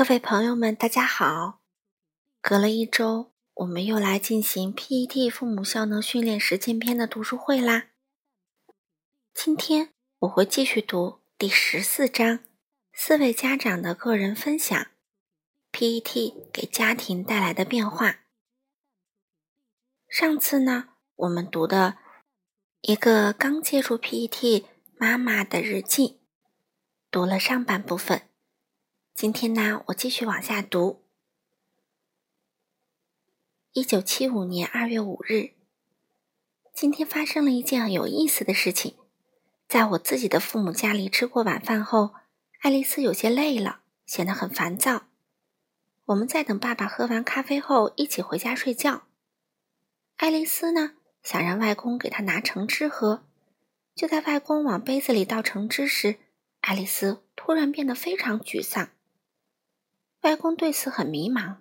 各位朋友们，大家好！隔了一周，我们又来进行 PET 父母效能训练实践篇的读书会啦。今天我会继续读第十四章：四位家长的个人分享，PET 给家庭带来的变化。上次呢，我们读的一个刚接触 PET 妈妈的日记，读了上半部分。今天呢，我继续往下读。一九七五年二月五日，今天发生了一件很有意思的事情。在我自己的父母家里吃过晚饭后，爱丽丝有些累了，显得很烦躁。我们在等爸爸喝完咖啡后一起回家睡觉。爱丽丝呢，想让外公给她拿橙汁喝。就在外公往杯子里倒橙汁时，爱丽丝突然变得非常沮丧。外公对此很迷茫。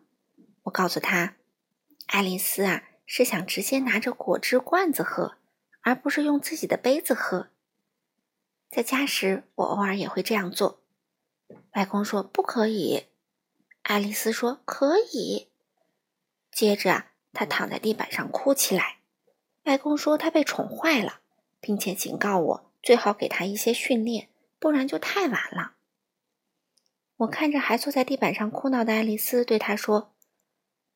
我告诉他：“爱丽丝啊，是想直接拿着果汁罐子喝，而不是用自己的杯子喝。在家时，我偶尔也会这样做。”外公说：“不可以。”爱丽丝说：“可以。”接着啊，她躺在地板上哭起来。外公说：“她被宠坏了，并且警告我最好给她一些训练，不然就太晚了。”我看着还坐在地板上哭闹的爱丽丝，对她说：“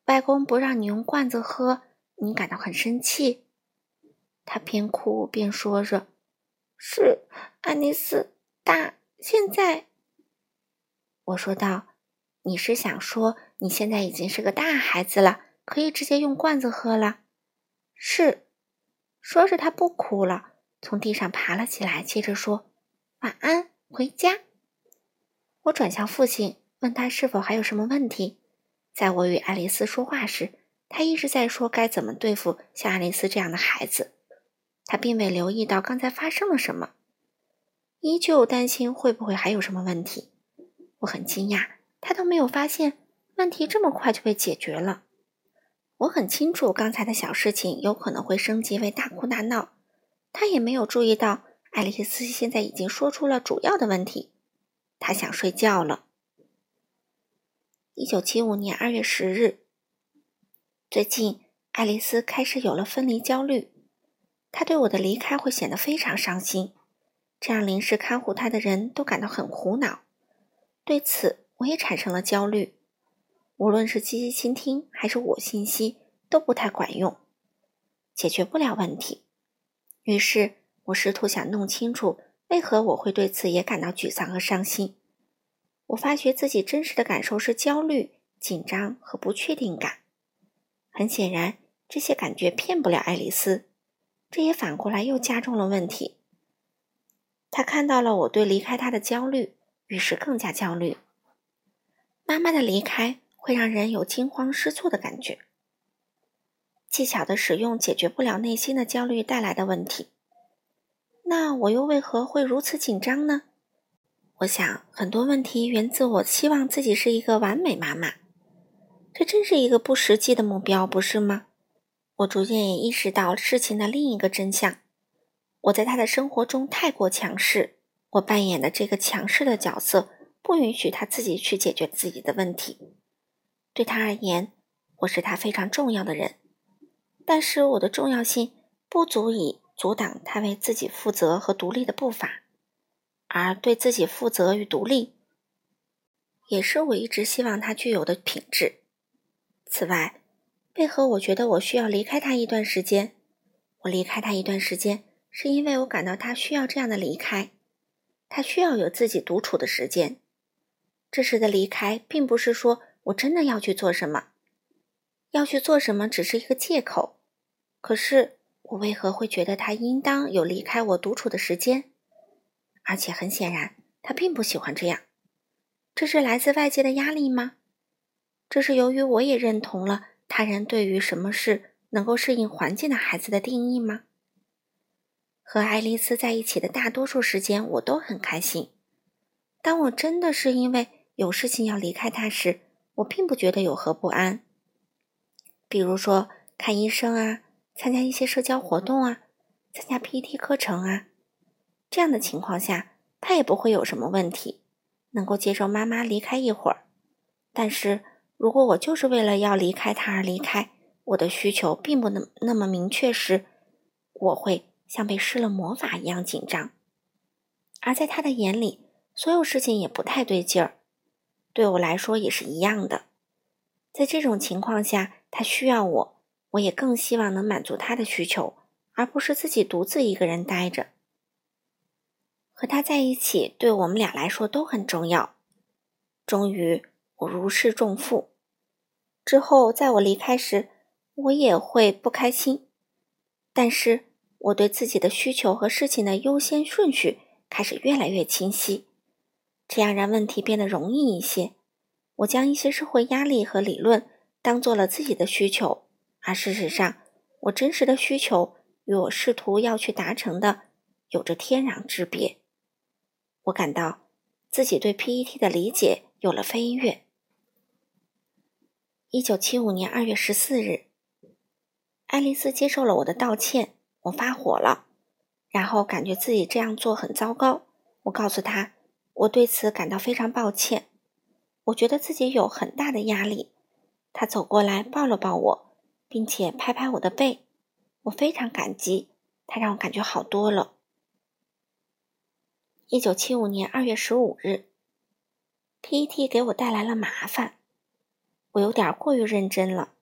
外公不让你用罐子喝，你感到很生气。”她边哭边说着：“是，爱丽丝，大现在。”我说道：“你是想说你现在已经是个大孩子了，可以直接用罐子喝了？”是，说着她不哭了，从地上爬了起来，接着说：“晚安，回家。”我转向父亲，问他是否还有什么问题。在我与爱丽丝说话时，他一直在说该怎么对付像爱丽丝这样的孩子。他并未留意到刚才发生了什么，依旧担心会不会还有什么问题。我很惊讶，他都没有发现问题这么快就被解决了。我很清楚刚才的小事情有可能会升级为大哭大闹，他也没有注意到爱丽丝现在已经说出了主要的问题。他想睡觉了。一九七五年二月十日，最近爱丽丝开始有了分离焦虑，她对我的离开会显得非常伤心，这让临时看护她的人都感到很苦恼。对此，我也产生了焦虑。无论是积极倾听还是我信息，都不太管用，解决不了问题。于是我试图想弄清楚。为何我会对此也感到沮丧和伤心？我发觉自己真实的感受是焦虑、紧张和不确定感。很显然，这些感觉骗不了爱丽丝，这也反过来又加重了问题。她看到了我对离开她的焦虑，于是更加焦虑。妈妈的离开会让人有惊慌失措的感觉。技巧的使用解决不了内心的焦虑带来的问题。那我又为何会如此紧张呢？我想很多问题源自我期望自己是一个完美妈妈，这真是一个不实际的目标，不是吗？我逐渐也意识到事情的另一个真相：我在他的生活中太过强势，我扮演的这个强势的角色不允许他自己去解决自己的问题。对他而言，我是他非常重要的人，但是我的重要性不足以。阻挡他为自己负责和独立的步伐，而对自己负责与独立，也是我一直希望他具有的品质。此外，为何我觉得我需要离开他一段时间？我离开他一段时间，是因为我感到他需要这样的离开，他需要有自己独处的时间。这时的离开，并不是说我真的要去做什么，要去做什么只是一个借口。可是。我为何会觉得他应当有离开我独处的时间？而且很显然，他并不喜欢这样。这是来自外界的压力吗？这是由于我也认同了他人对于什么是能够适应环境的孩子的定义吗？和爱丽丝在一起的大多数时间，我都很开心。当我真的是因为有事情要离开他时，我并不觉得有何不安。比如说看医生啊。参加一些社交活动啊，参加 PET 课程啊，这样的情况下，他也不会有什么问题，能够接受妈妈离开一会儿。但是如果我就是为了要离开他而离开，我的需求并不那那么明确时，我会像被施了魔法一样紧张。而在他的眼里，所有事情也不太对劲儿，对我来说也是一样的。在这种情况下，他需要我，我也更希望能满足他的需求，而不是自己独自一个人待着。和他在一起，对我们俩来说都很重要。终于，我如释重负。之后，在我离开时，我也会不开心。但是，我对自己的需求和事情的优先顺序开始越来越清晰，这样让问题变得容易一些。我将一些社会压力和理论当做了自己的需求，而事实上，我真实的需求与我试图要去达成的有着天壤之别。我感到自己对 PET 的理解有了飞跃。一九七五年二月十四日，爱丽丝接受了我的道歉，我发火了，然后感觉自己这样做很糟糕。我告诉她，我对此感到非常抱歉。我觉得自己有很大的压力。她走过来抱了抱我，并且拍拍我的背，我非常感激，她让我感觉好多了。一九七五年二月十五日，PET 给我带来了麻烦。我有点过于认真了，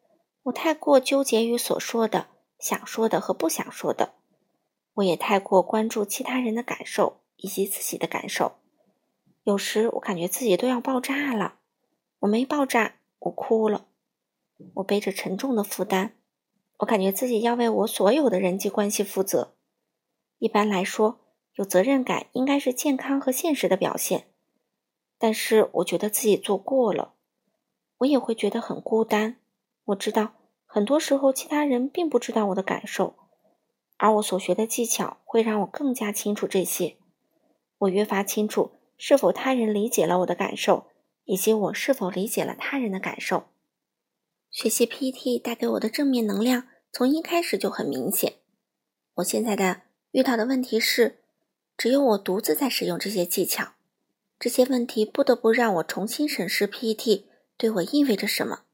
我太过纠结于所说的、想说的和不想说的。我也太过关注其他人的感受以及自己的感受。有时我感觉自己都要爆炸了。我没爆炸，我哭了。我背着沉重的负担，我感觉自己要为我所有的人际关系负责。一般来说。有责任感应该是健康和现实的表现，但是我觉得自己做过了，我也会觉得很孤单。我知道很多时候其他人并不知道我的感受，而我所学的技巧会让我更加清楚这些。我越发清楚是否他人理解了我的感受，以及我是否理解了他人的感受。学习 PT 带给我的正面能量从一开始就很明显。我现在的遇到的问题是。只有我独自在使用这些技巧，这些问题不得不让我重新审视 PET 对我意味着什么。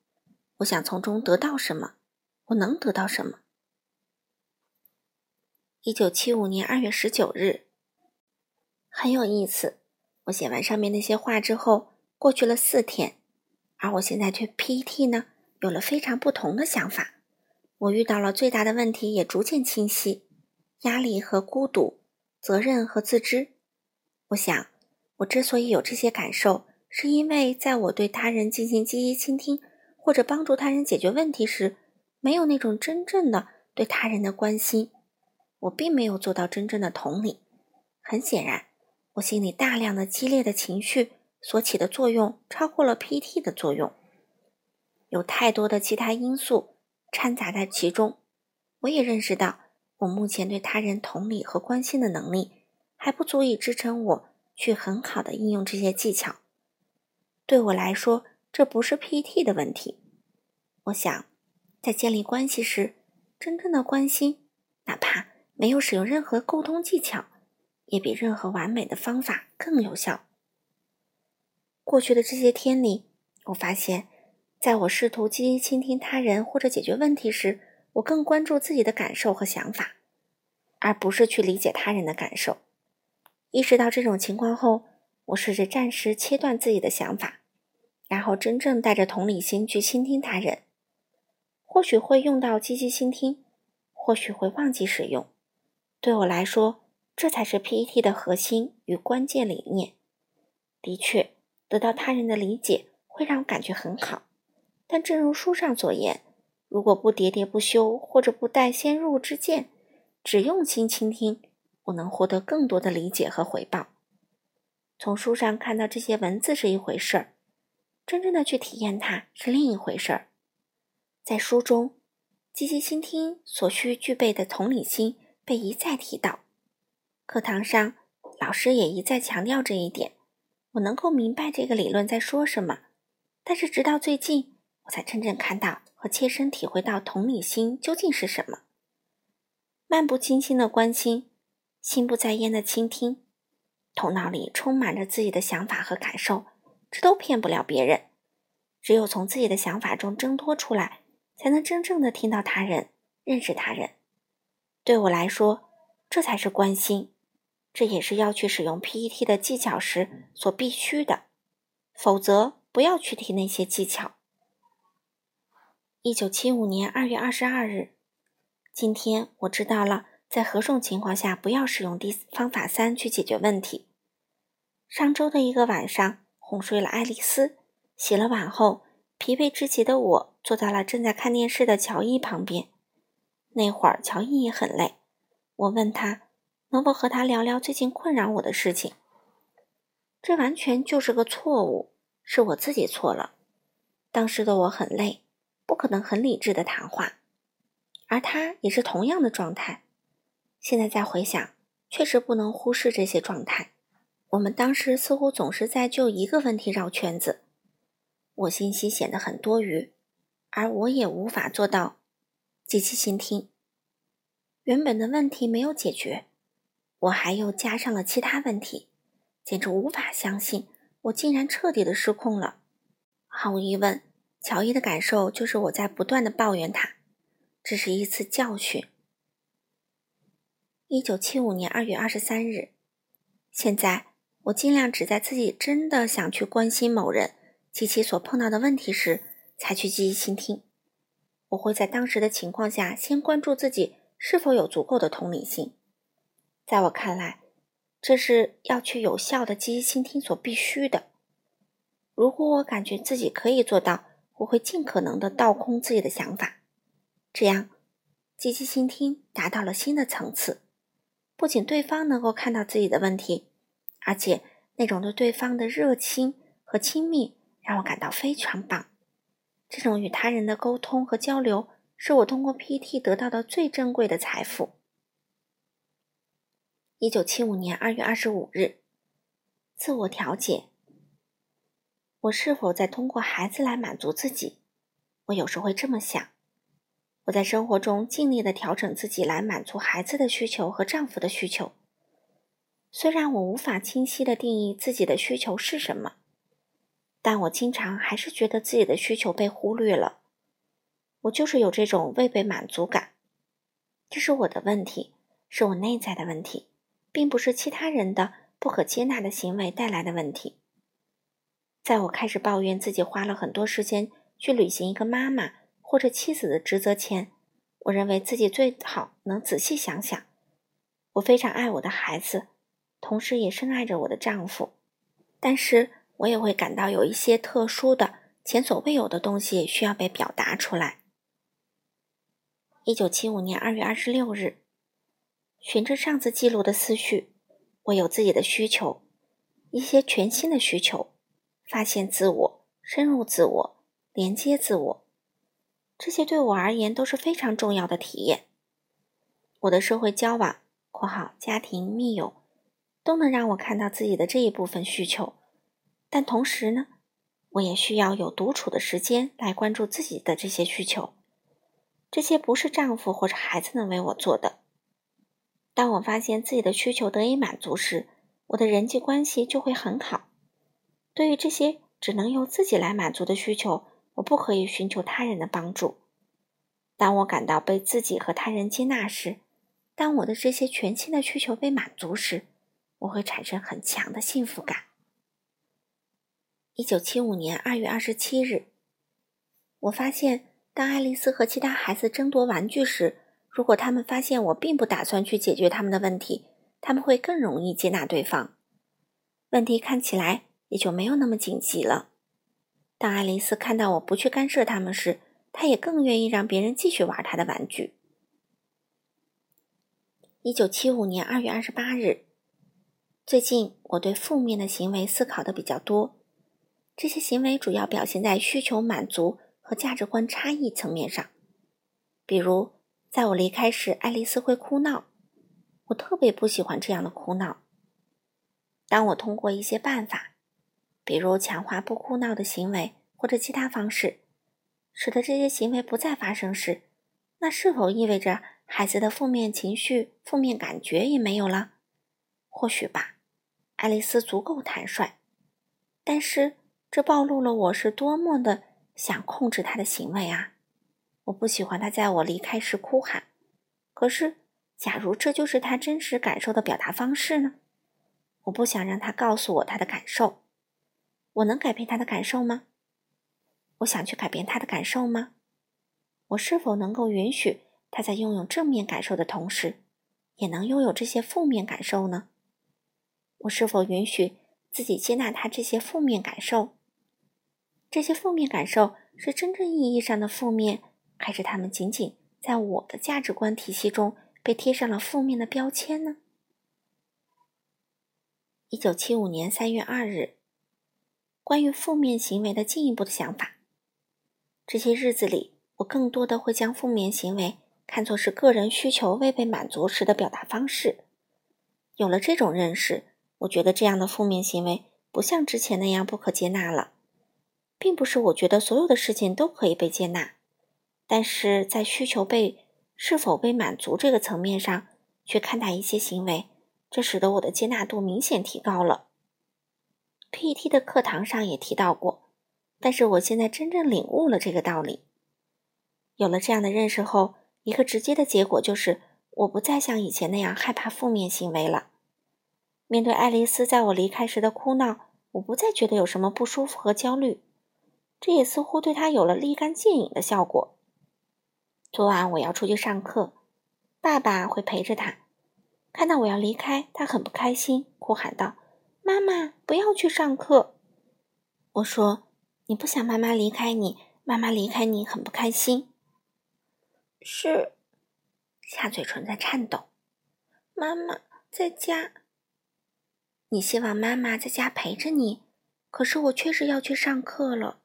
我想从中得到什么？我能得到什么？一九七五年二月十九日，很有意思。我写完上面那些话之后，过去了四天，而我现在却 PET 呢有了非常不同的想法。我遇到了最大的问题也逐渐清晰：压力和孤独。责任和自知，我想，我之所以有这些感受，是因为在我对他人进行积极倾听或者帮助他人解决问题时，没有那种真正的对他人的关心，我并没有做到真正的同理。很显然，我心里大量的激烈的情绪所起的作用超过了 PT 的作用，有太多的其他因素掺杂在其中。我也认识到。我目前对他人同理和关心的能力还不足以支撑我去很好的应用这些技巧。对我来说，这不是 P.E.T 的问题。我想，在建立关系时，真正的关心，哪怕没有使用任何沟通技巧，也比任何完美的方法更有效。过去的这些天里，我发现，在我试图积极倾听他人或者解决问题时，我更关注自己的感受和想法，而不是去理解他人的感受。意识到这种情况后，我试着暂时切断自己的想法，然后真正带着同理心去倾听他人。或许会用到积极倾听，或许会忘记使用。对我来说，这才是 PET 的核心与关键理念。的确，得到他人的理解会让我感觉很好，但正如书上所言。如果不喋喋不休，或者不带先入之见，只用心倾听，我能获得更多的理解和回报。从书上看到这些文字是一回事儿，真正的去体验它是另一回事儿。在书中，积极倾听所需具备的同理心被一再提到，课堂上老师也一再强调这一点。我能够明白这个理论在说什么，但是直到最近，才真正看到。和切身体会到同理心究竟是什么？漫不经心的关心，心不在焉的倾听，头脑里充满着自己的想法和感受，这都骗不了别人。只有从自己的想法中挣脱出来，才能真正的听到他人，认识他人。对我来说，这才是关心，这也是要去使用 PET 的技巧时所必须的。否则，不要去提那些技巧。一九七五年二月二十二日，今天我知道了，在何种情况下不要使用第方法三去解决问题。上周的一个晚上，哄睡了爱丽丝。洗了碗后，疲惫至极的我坐到了正在看电视的乔伊旁边。那会儿，乔伊也很累。我问他能否和他聊聊最近困扰我的事情。这完全就是个错误，是我自己错了。当时的我很累，不可能很理智的谈话，而他也是同样的状态。现在再回想，确实不能忽视这些状态。我们当时似乎总是在就一个问题绕圈子。我信息显得很多余，而我也无法做到积极倾听。原本的问题没有解决，我还又加上了其他问题，简直无法相信我竟然彻底的失控了。毫无疑问，乔伊的感受就是我在不断的抱怨他，这是一次教训。一九七五年二月二十三日，现在我尽量只在自己真的想去关心某人。及其所碰到的问题时，才去积极倾听。我会在当时的情况下，先关注自己是否有足够的同理心。在我看来，这是要去有效的积极倾听所必须的。如果我感觉自己可以做到，我会尽可能的倒空自己的想法，这样积极倾听达到了新的层次。不仅对方能够看到自己的问题，而且那种对对方的热情和亲密。让我感到非常棒。这种与他人的沟通和交流，是我通过 PT 得到的最珍贵的财富。一九七五年二月二十五日，自我调节。我是否在通过孩子来满足自己？我有时会这么想。我在生活中尽力的调整自己来满足孩子的需求和丈夫的需求。虽然我无法清晰的定义自己的需求是什么。但我经常还是觉得自己的需求被忽略了，我就是有这种未被满足感，这是我的问题，是我内在的问题，并不是其他人的不可接纳的行为带来的问题。在我开始抱怨自己花了很多时间去履行一个妈妈或者妻子的职责前，我认为自己最好能仔细想想，我非常爱我的孩子，同时也深爱着我的丈夫，但是。我也会感到有一些特殊的、前所未有的东西需要被表达出来。一九七五年二月二十六日，循着上次记录的思绪，我有自己的需求，一些全新的需求：发现自我、深入自我、连接自我。这些对我而言都是非常重要的体验。我的社会交往（括号家庭、密友）都能让我看到自己的这一部分需求。但同时呢，我也需要有独处的时间来关注自己的这些需求。这些不是丈夫或者孩子能为我做的。当我发现自己的需求得以满足时，我的人际关系就会很好。对于这些只能由自己来满足的需求，我不可以寻求他人的帮助。当我感到被自己和他人接纳时，当我的这些全新的需求被满足时，我会产生很强的幸福感。一九七五年二月二十七日，我发现，当爱丽丝和其他孩子争夺玩具时，如果他们发现我并不打算去解决他们的问题，他们会更容易接纳对方。问题看起来也就没有那么紧急了。当爱丽丝看到我不去干涉他们时，她也更愿意让别人继续玩她的玩具。一九七五年二月二十八日，最近我对负面的行为思考的比较多。这些行为主要表现在需求满足和价值观差异层面上。比如，在我离开时，爱丽丝会哭闹，我特别不喜欢这样的哭闹。当我通过一些办法，比如强化不哭闹的行为或者其他方式，使得这些行为不再发生时，那是否意味着孩子的负面情绪、负面感觉也没有了？或许吧。爱丽丝足够坦率，但是。这暴露了我是多么的想控制他的行为啊！我不喜欢他在我离开时哭喊。可是，假如这就是他真实感受的表达方式呢？我不想让他告诉我他的感受。我能改变他的感受吗？我想去改变他的感受吗？我是否能够允许他在拥有正面感受的同时，也能拥有这些负面感受呢？我是否允许自己接纳他这些负面感受？这些负面感受是真正意义上的负面，还是他们仅仅在我的价值观体系中被贴上了负面的标签呢？一九七五年三月二日，关于负面行为的进一步的想法。这些日子里，我更多的会将负面行为看作是个人需求未被满足时的表达方式。有了这种认识，我觉得这样的负面行为不像之前那样不可接纳了。并不是我觉得所有的事情都可以被接纳，但是在需求被是否被满足这个层面上去看待一些行为，这使得我的接纳度明显提高了。PET 的课堂上也提到过，但是我现在真正领悟了这个道理。有了这样的认识后，一个直接的结果就是我不再像以前那样害怕负面行为了。面对爱丽丝在我离开时的哭闹，我不再觉得有什么不舒服和焦虑。这也似乎对她有了立竿见影的效果。昨晚我要出去上课，爸爸会陪着他。看到我要离开，他很不开心，哭喊道：“妈妈，不要去上课！”我说：“你不想妈妈离开你，妈妈离开你很不开心。”是，下嘴唇在颤抖。妈妈在家。你希望妈妈在家陪着你，可是我确实要去上课了。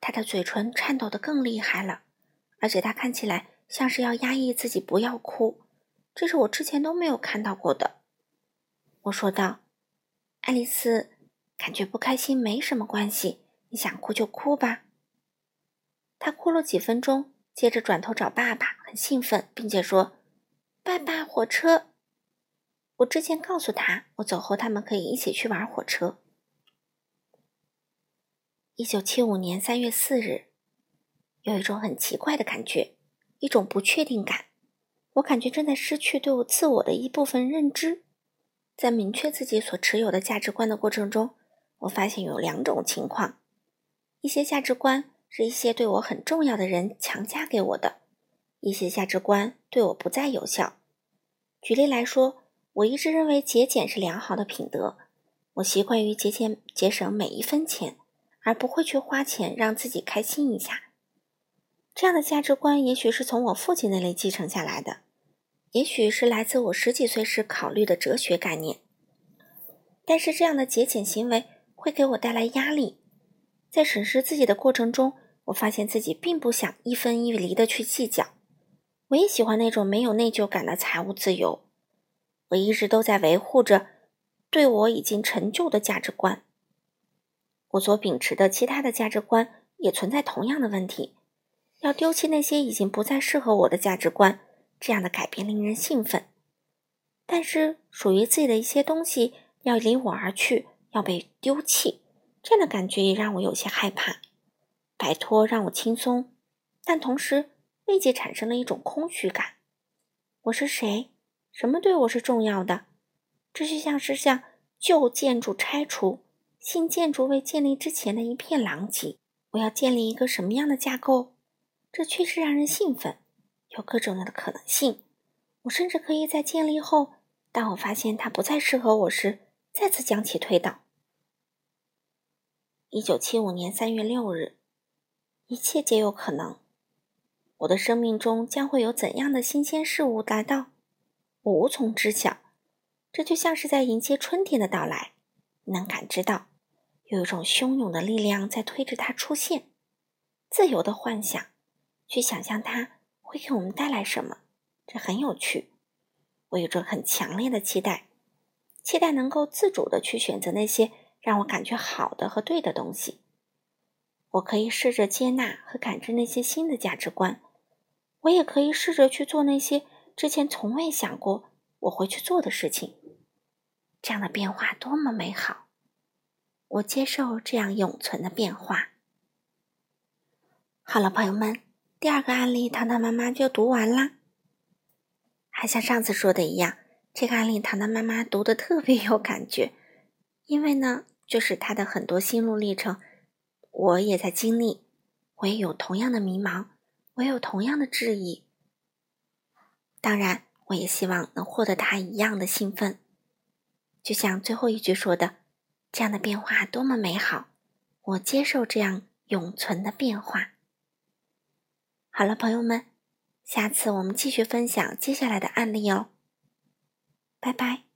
他的嘴唇颤抖得更厉害了，而且他看起来像是要压抑自己不要哭，这是我之前都没有看到过的。我说道：“爱丽丝，感觉不开心没什么关系，你想哭就哭吧。”他哭了几分钟，接着转头找爸爸，很兴奋，并且说：“爸爸，火车！”我之前告诉他，我走后他们可以一起去玩火车。一九七五年三月四日，有一种很奇怪的感觉，一种不确定感。我感觉正在失去对我自我的一部分认知。在明确自己所持有的价值观的过程中，我发现有两种情况：一些价值观是一些对我很重要的人强加给我的；一些价值观对我不再有效。举例来说，我一直认为节俭是良好的品德，我习惯于节俭节省每一分钱。而不会去花钱让自己开心一下，这样的价值观也许是从我父亲那里继承下来的，也许是来自我十几岁时考虑的哲学概念。但是这样的节俭行为会给我带来压力。在审视自己的过程中，我发现自己并不想一分一厘的去计较。我也喜欢那种没有内疚感的财务自由。我一直都在维护着对我已经成就的价值观。我所秉持的其他的价值观也存在同样的问题。要丢弃那些已经不再适合我的价值观，这样的改变令人兴奋。但是属于自己的一些东西要离我而去，要被丢弃，这样的感觉也让我有些害怕。摆脱让我轻松，但同时立即产生了一种空虚感。我是谁？什么对我是重要的？这就像是向旧建筑拆除。新建筑未建立之前的一片狼藉，我要建立一个什么样的架构？这确实让人兴奋，有各种的可能性。我甚至可以在建立后，当我发现它不再适合我时，再次将其推倒。一九七五年三月六日，一切皆有可能。我的生命中将会有怎样的新鲜事物来到？我无从知晓。这就像是在迎接春天的到来，能感知到。有一种汹涌的力量在推着它出现，自由的幻想，去想象它会给我们带来什么，这很有趣。我有着很强烈的期待，期待能够自主的去选择那些让我感觉好的和对的东西。我可以试着接纳和感知那些新的价值观，我也可以试着去做那些之前从未想过我会去做的事情。这样的变化多么美好！我接受这样永存的变化。好了，朋友们，第二个案例糖糖妈妈就读完啦。还像上次说的一样，这个案例糖糖妈妈读的特别有感觉，因为呢，就是她的很多心路历程，我也在经历，我也有同样的迷茫，我也有同样的质疑。当然，我也希望能获得她一样的兴奋。就像最后一句说的，这样的变化多么美好，我接受这样永存的变化。好了，朋友们，下次我们继续分享接下来的案例哦。拜拜。